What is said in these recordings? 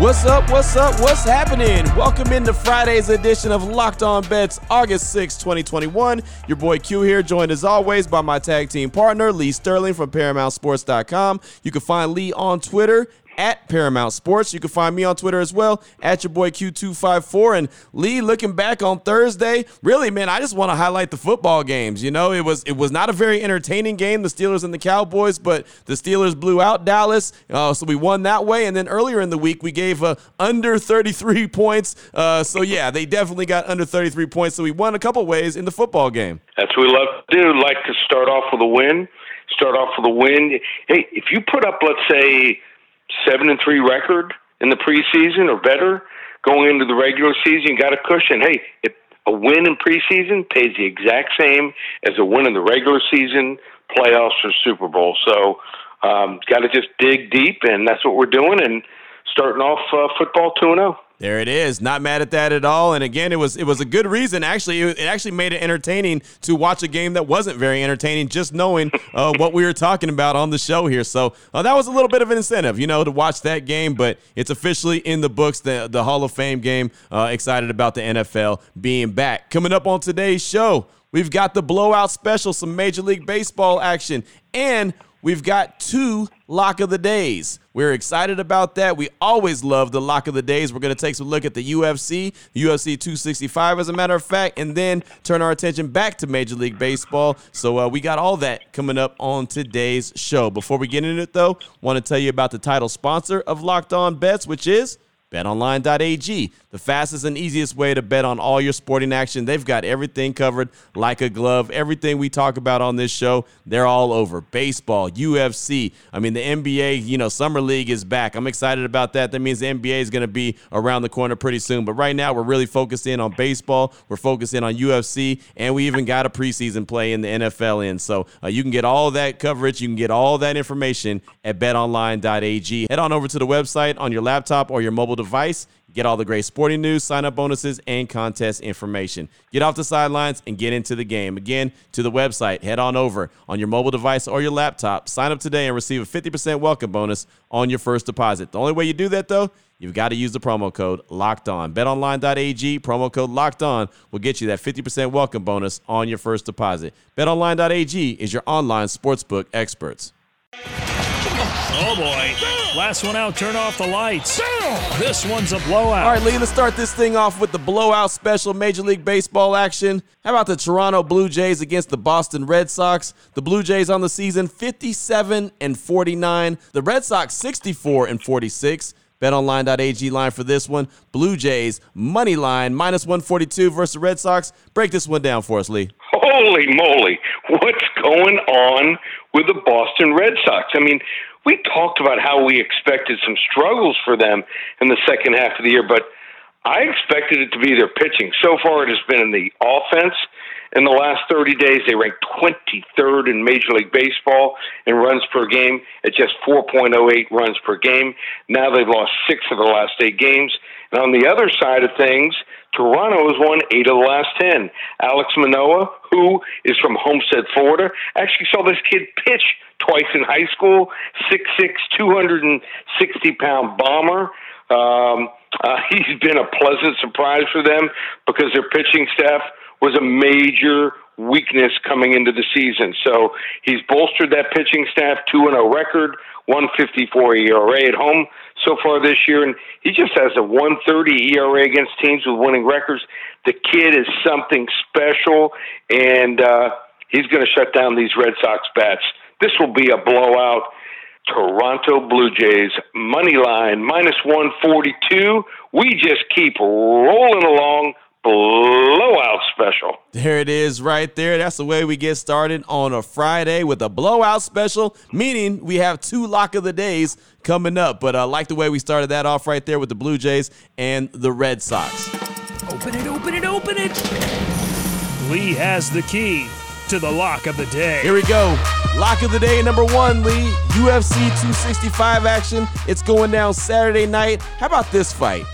What's up? What's up? What's happening? Welcome into Friday's edition of Locked On Bets, August 6, 2021. Your boy Q here, joined as always by my tag team partner, Lee Sterling from ParamountSports.com. You can find Lee on Twitter at Paramount Sports. You can find me on Twitter as well at your boy Q254. And Lee, looking back on Thursday, really, man, I just want to highlight the football games. You know, it was it was not a very entertaining game, the Steelers and the Cowboys, but the Steelers blew out Dallas, uh, so we won that way. And then earlier in the week, we gave uh, under 33 points. Uh, so yeah, they definitely got under 33 points. So we won a couple ways in the football game. That's what we love to do. Like to start off with a win. Start off with a win. Hey, if you put up, let's say seven and three record in the preseason or better going into the regular season, you got a cushion. Hey, if a win in preseason pays the exact same as a win in the regular season, playoffs, or Super Bowl. So, um, got to just dig deep, and that's what we're doing. And starting off uh, football two and zero. There it is. Not mad at that at all. And again, it was it was a good reason. Actually, it, actually made it entertaining to watch a game that wasn't very entertaining. Just knowing uh, what we were talking about on the show here. So uh, that was a little bit of an incentive, you know, to watch that game. But it's officially in the books. The the Hall of Fame game. Uh, excited about the NFL being back. Coming up on today's show, we've got the blowout special, some Major League Baseball action, and we've got two lock of the days. We're excited about that. We always love the lock of the days. We're going to take some look at the UFC, UFC 265, as a matter of fact, and then turn our attention back to Major League Baseball. So uh, we got all that coming up on today's show. Before we get into it, though, want to tell you about the title sponsor of Locked On Bets, which is BetOnline.ag, the fastest and easiest way to bet on all your sporting action. They've got everything covered like a glove. Everything we talk about on this show, they're all over. Baseball, UFC. I mean, the NBA, you know, Summer League is back. I'm excited about that. That means the NBA is going to be around the corner pretty soon. But right now, we're really focused in on baseball. We're focused in on UFC, and we even got a preseason play in the NFL in. So uh, you can get all that coverage. You can get all that information at betonline.ag. Head on over to the website on your laptop or your mobile device. Get all the great sporting news, sign up bonuses, and contest information. Get off the sidelines and get into the game. Again, to the website, head on over on your mobile device or your laptop. Sign up today and receive a 50% welcome bonus on your first deposit. The only way you do that, though, you've got to use the promo code locked on. BetOnline.ag, promo code locked on will get you that 50% welcome bonus on your first deposit. BetOnline.ag is your online sportsbook experts. Oh boy. Last one out, turn off the lights. This one's a blowout. All right, Lee, let's start this thing off with the blowout special Major League Baseball action. How about the Toronto Blue Jays against the Boston Red Sox? The Blue Jays on the season 57 and 49, the Red Sox 64 and 46. BetOnline.ag line for this one. Blue Jays money line minus 142 versus the Red Sox. Break this one down for us, Lee. Holy moly. What's going on with the Boston Red Sox? I mean, we talked about how we expected some struggles for them in the second half of the year, but I expected it to be their pitching. So far, it has been in the offense. In the last 30 days, they ranked 23rd in Major League Baseball in runs per game at just 4.08 runs per game. Now they've lost six of the last eight games. And on the other side of things, Toronto has won eight of the last 10. Alex Manoah, who is from Homestead, Florida, actually saw this kid pitch twice in high school, 6'6, 260 pound bomber. Um, uh, he's been a pleasant surprise for them because their pitching staff was a major weakness coming into the season. So he's bolstered that pitching staff, 2 0 record, 154 ERA at home so far this year, and he just has a 130 ERA against teams with winning records. The kid is something special, and uh, he's going to shut down these Red Sox bats. This will be a blowout. Toronto Blue Jays money line minus 142. We just keep rolling along blowout special. There it is right there. That's the way we get started on a Friday with a blowout special, meaning we have two lock of the days coming up. But I like the way we started that off right there with the Blue Jays and the Red Sox. Open it, open it, open it. Lee has the key to the lock of the day. Here we go. Lock of the day number one, Lee. UFC 265 action. It's going down Saturday night. How about this fight?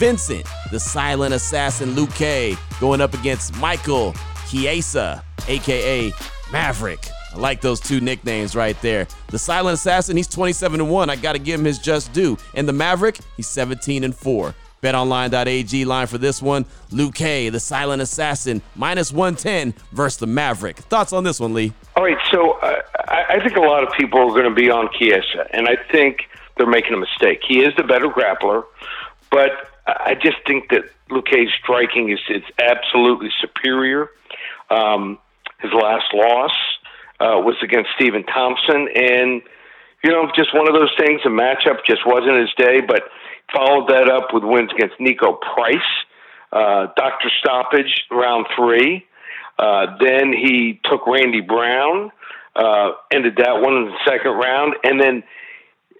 Vincent, the silent assassin Luque, going up against Michael Chiesa, aka Maverick. I like those two nicknames right there. The Silent Assassin, he's 27 and 1. I got to give him his just due. And the Maverick, he's 17 and 4. BetOnline.ag line for this one. Luque, the Silent Assassin, minus 110 versus the Maverick. Thoughts on this one, Lee? All right, so uh, I, I think a lot of people are going to be on Chiesa, and I think they're making a mistake. He is the better grappler, but I just think that Luque's striking is it's absolutely superior. Um, his last loss uh, was against Stephen Thompson, and you know, just one of those things. The matchup just wasn't his day, but followed that up with wins against Niko Price, uh, Doctor Stoppage round three. Uh, then he took Randy Brown, uh, ended that one in the second round, and then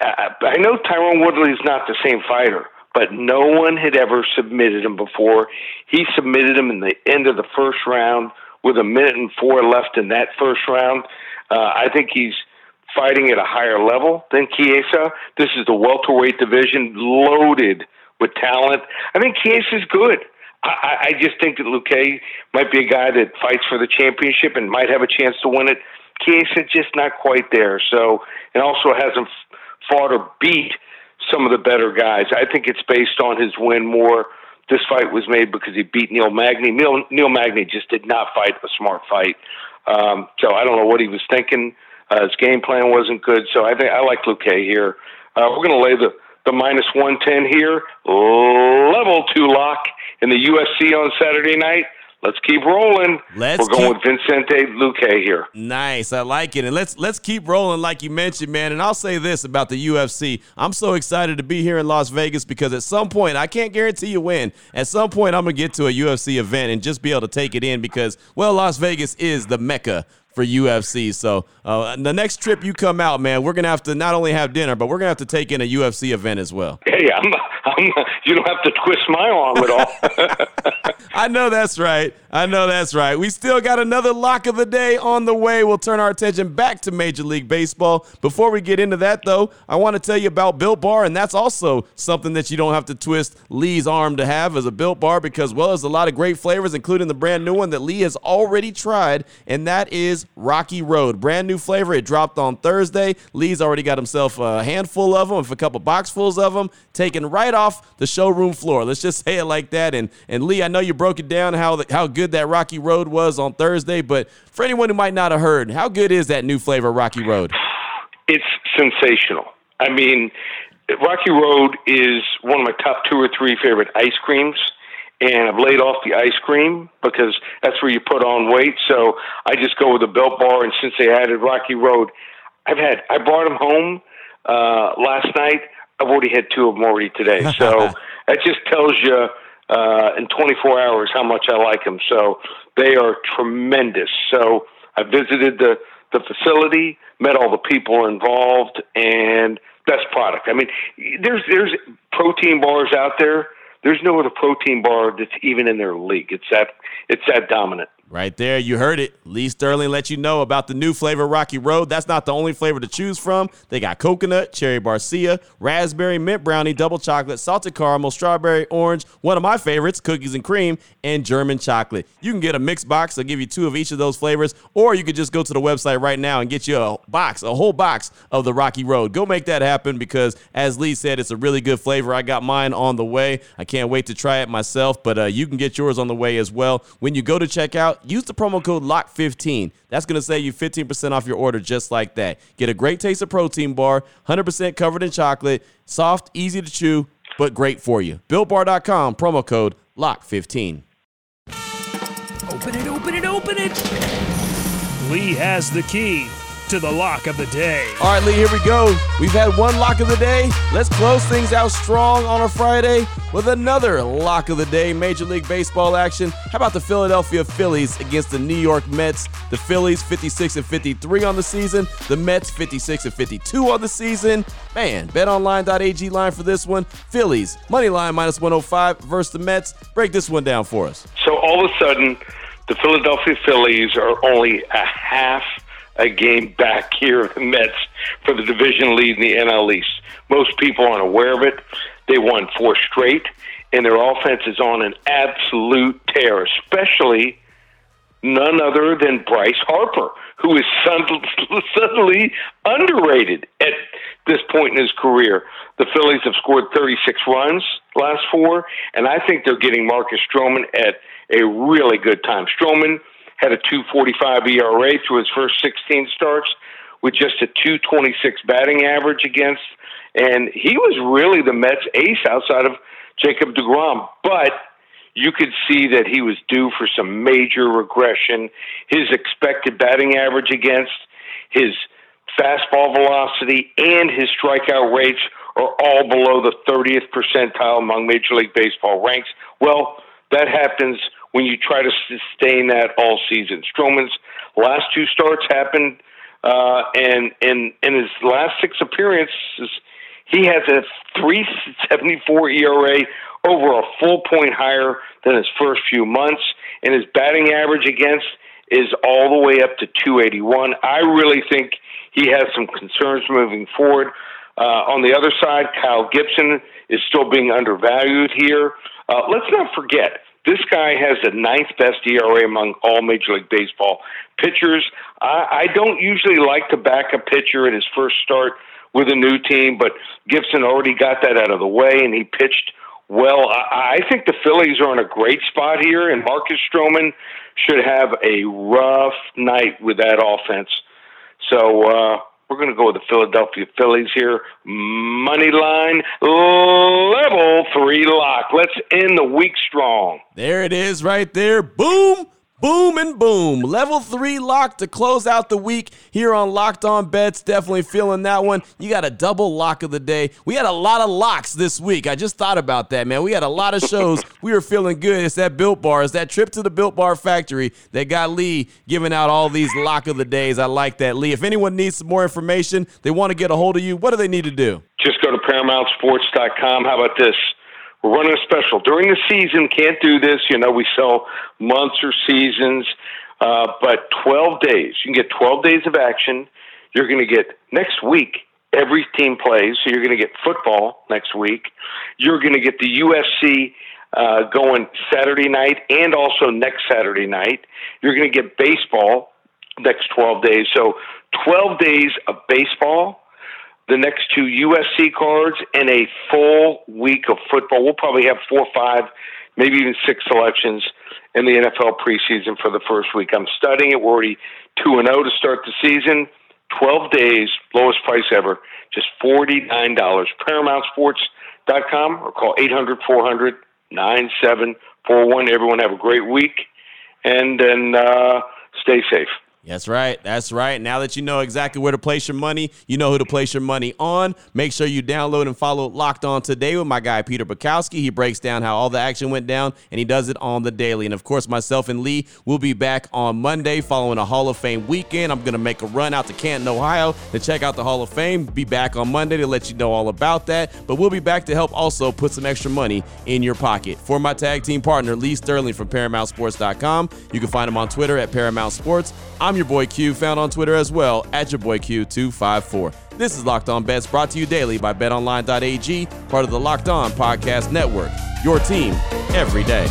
uh, I know Tyron Woodley is not the same fighter, but no one had ever submitted him before. He submitted him in the end of the first round with a minute and four left in that first round. Uh, I think he's fighting at a higher level than Chiesa. This is the welterweight division loaded with talent. I think Chiesa's good. I, I just think that Luque might be a guy that fights for the championship and might have a chance to win it. Chiesa just not quite there. So, and also hasn't fought or beat some of the better guys. I think it's based on his win more this fight was made because he beat Neil Magny. Neil, Neil Magny just did not fight a smart fight. Um, so I don't know what he was thinking. Uh, his game plan wasn't good. So I think I like Luque here. Uh, we're going to lay the the minus one ten here. Level two lock in the UFC on Saturday night. Let's keep rolling. Let's We're going keep- with Vincente Luque here. Nice, I like it, and let's let's keep rolling like you mentioned, man. And I'll say this about the UFC: I'm so excited to be here in Las Vegas because at some point, I can't guarantee you win. At some point, I'm gonna get to a UFC event and just be able to take it in because, well, Las Vegas is the mecca for UFC. So uh, the next trip you come out, man, we're gonna have to not only have dinner, but we're gonna have to take in a UFC event as well. Hey, I'm, I'm, you don't have to twist my arm at all. I know that's right. I know that's right. We still got another lock of the day on the way. We'll turn our attention back to Major League Baseball. Before we get into that, though, I want to tell you about Built Bar, and that's also something that you don't have to twist Lee's arm to have as a Built Bar because, well, there's a lot of great flavors, including the brand new one that Lee has already tried, and that is Rocky Road. Brand new flavor. It dropped on Thursday. Lee's already got himself a handful of them, a couple boxfuls of them, taken right off the showroom floor. Let's just say it like that. And and Lee, I know you broke it down how the, how good that Rocky Road was on Thursday, but for anyone who might not have heard, how good is that new flavor Rocky Road? it's sensational. I mean, Rocky Road is one of my top two or three favorite ice creams, and I've laid off the ice cream because that's where you put on weight. So I just go with the Built Bar, and since they added Rocky Road, I've had I brought them home uh, last night. I've already had two of them already today. So that just tells you uh, in 24 hours how much I like them. So they are tremendous. So I visited the the facility, met all the people involved, and best product. I mean, there's there's protein bars out there. There's no other protein bar that's even in their league. It's that it's that dominant. Right there, you heard it. Lee Sterling let you know about the new flavor Rocky Road. That's not the only flavor to choose from. They got coconut, cherry barcia, raspberry, mint brownie, double chocolate, salted caramel, strawberry, orange, one of my favorites, cookies and cream, and German chocolate. You can get a mixed box. They'll give you two of each of those flavors, or you could just go to the website right now and get you a box, a whole box of the Rocky Road. Go make that happen because, as Lee said, it's a really good flavor. I got mine on the way. I can't wait to try it myself, but uh, you can get yours on the way as well. When you go to checkout, use the promo code LOCK15. That's going to save you 15% off your order just like that. Get a great taste of protein bar, 100% covered in chocolate, soft, easy to chew, but great for you. BuiltBar.com, promo code LOCK15. Open it, open it, open it. Lee has the key to the lock of the day. All right, Lee, here we go. We've had one lock of the day. Let's close things out strong on a Friday with another lock of the day. Major League Baseball action. How about the Philadelphia Phillies against the New York Mets? The Phillies 56 and 53 on the season. The Mets 56 and 52 on the season. Man, betonline.ag line for this one. Phillies money line minus 105 versus the Mets. Break this one down for us. So all of a sudden, the Philadelphia Phillies are only a half a game back here in the Mets for the division lead in the NL East. Most people aren't aware of it. They won four straight, and their offense is on an absolute tear, especially none other than Bryce Harper, who is suddenly underrated at this point in his career. The Phillies have scored 36 runs last four, and I think they're getting Marcus Stroman at a really good time. Stroman had a 2.45 ERA through his first 16 starts with just a 2.26 batting average against, and he was really the Mets' ace outside of Jacob DeGrom. But you could see that he was due for some major regression. His expected batting average against his fastball velocity and his strikeout rates are all below the 30th percentile among Major League Baseball ranks. Well, that happens when you try to sustain that all season. Stroman's last two starts happened, uh, and and in his last six appearances, he has a 3.74 ERA, over a full point higher than his first few months, and his batting average against is all the way up to 281. I really think he has some concerns moving forward. Uh, on the other side, Kyle Gibson is still being undervalued here. Uh, let's not forget, this guy has the ninth best ERA among all Major League Baseball pitchers. I, I don't usually like to back a pitcher in his first start with a new team, but Gibson already got that out of the way, and he pitched well. I, I think the Phillies are in a great spot here, and Marcus Stroman should have a rough night with that offense. So uh, we're going to go with the Philadelphia Phillies here. Money line, level three lock. Let's end the week strong. There it is right there. Boom. Boom and boom. Level three lock to close out the week here on Locked On Bets. Definitely feeling that one. You got a double lock of the day. We had a lot of locks this week. I just thought about that, man. We had a lot of shows. we were feeling good. It's that Built Bar. It's that trip to the Built Bar factory that got Lee giving out all these lock of the days. I like that, Lee. If anyone needs some more information, they want to get a hold of you, what do they need to do? Just go to ParamountSports.com. How about this? We're running a special during the season. Can't do this, you know. We sell months or seasons, uh, but 12 days. You can get 12 days of action. You're going to get next week. Every team plays, so you're going to get football next week. You're going to get the UFC uh, going Saturday night and also next Saturday night. You're going to get baseball next 12 days. So 12 days of baseball the next two UFC cards, and a full week of football. We'll probably have four, five, maybe even six selections in the NFL preseason for the first week. I'm studying it. We're already 2 and 0 to start the season. 12 days, lowest price ever, just $49. ParamountSports.com or call 800 400 9741. Everyone have a great week and then uh, stay safe. That's right. That's right. Now that you know exactly where to place your money, you know who to place your money on. Make sure you download and follow Locked On Today with my guy Peter Bukowski. He breaks down how all the action went down, and he does it on the daily. And of course, myself and Lee will be back on Monday following a Hall of Fame weekend. I'm going to make a run out to Canton, Ohio to check out the Hall of Fame. Be back on Monday to let you know all about that. But we'll be back to help also put some extra money in your pocket. For my tag team partner, Lee Sterling from ParamountSports.com, you can find him on Twitter at Paramount Sports. Your boy Q, found on Twitter as well at your boy Q254. This is Locked On Bets, brought to you daily by BetOnline.ag, part of the Locked On Podcast Network. Your team every day.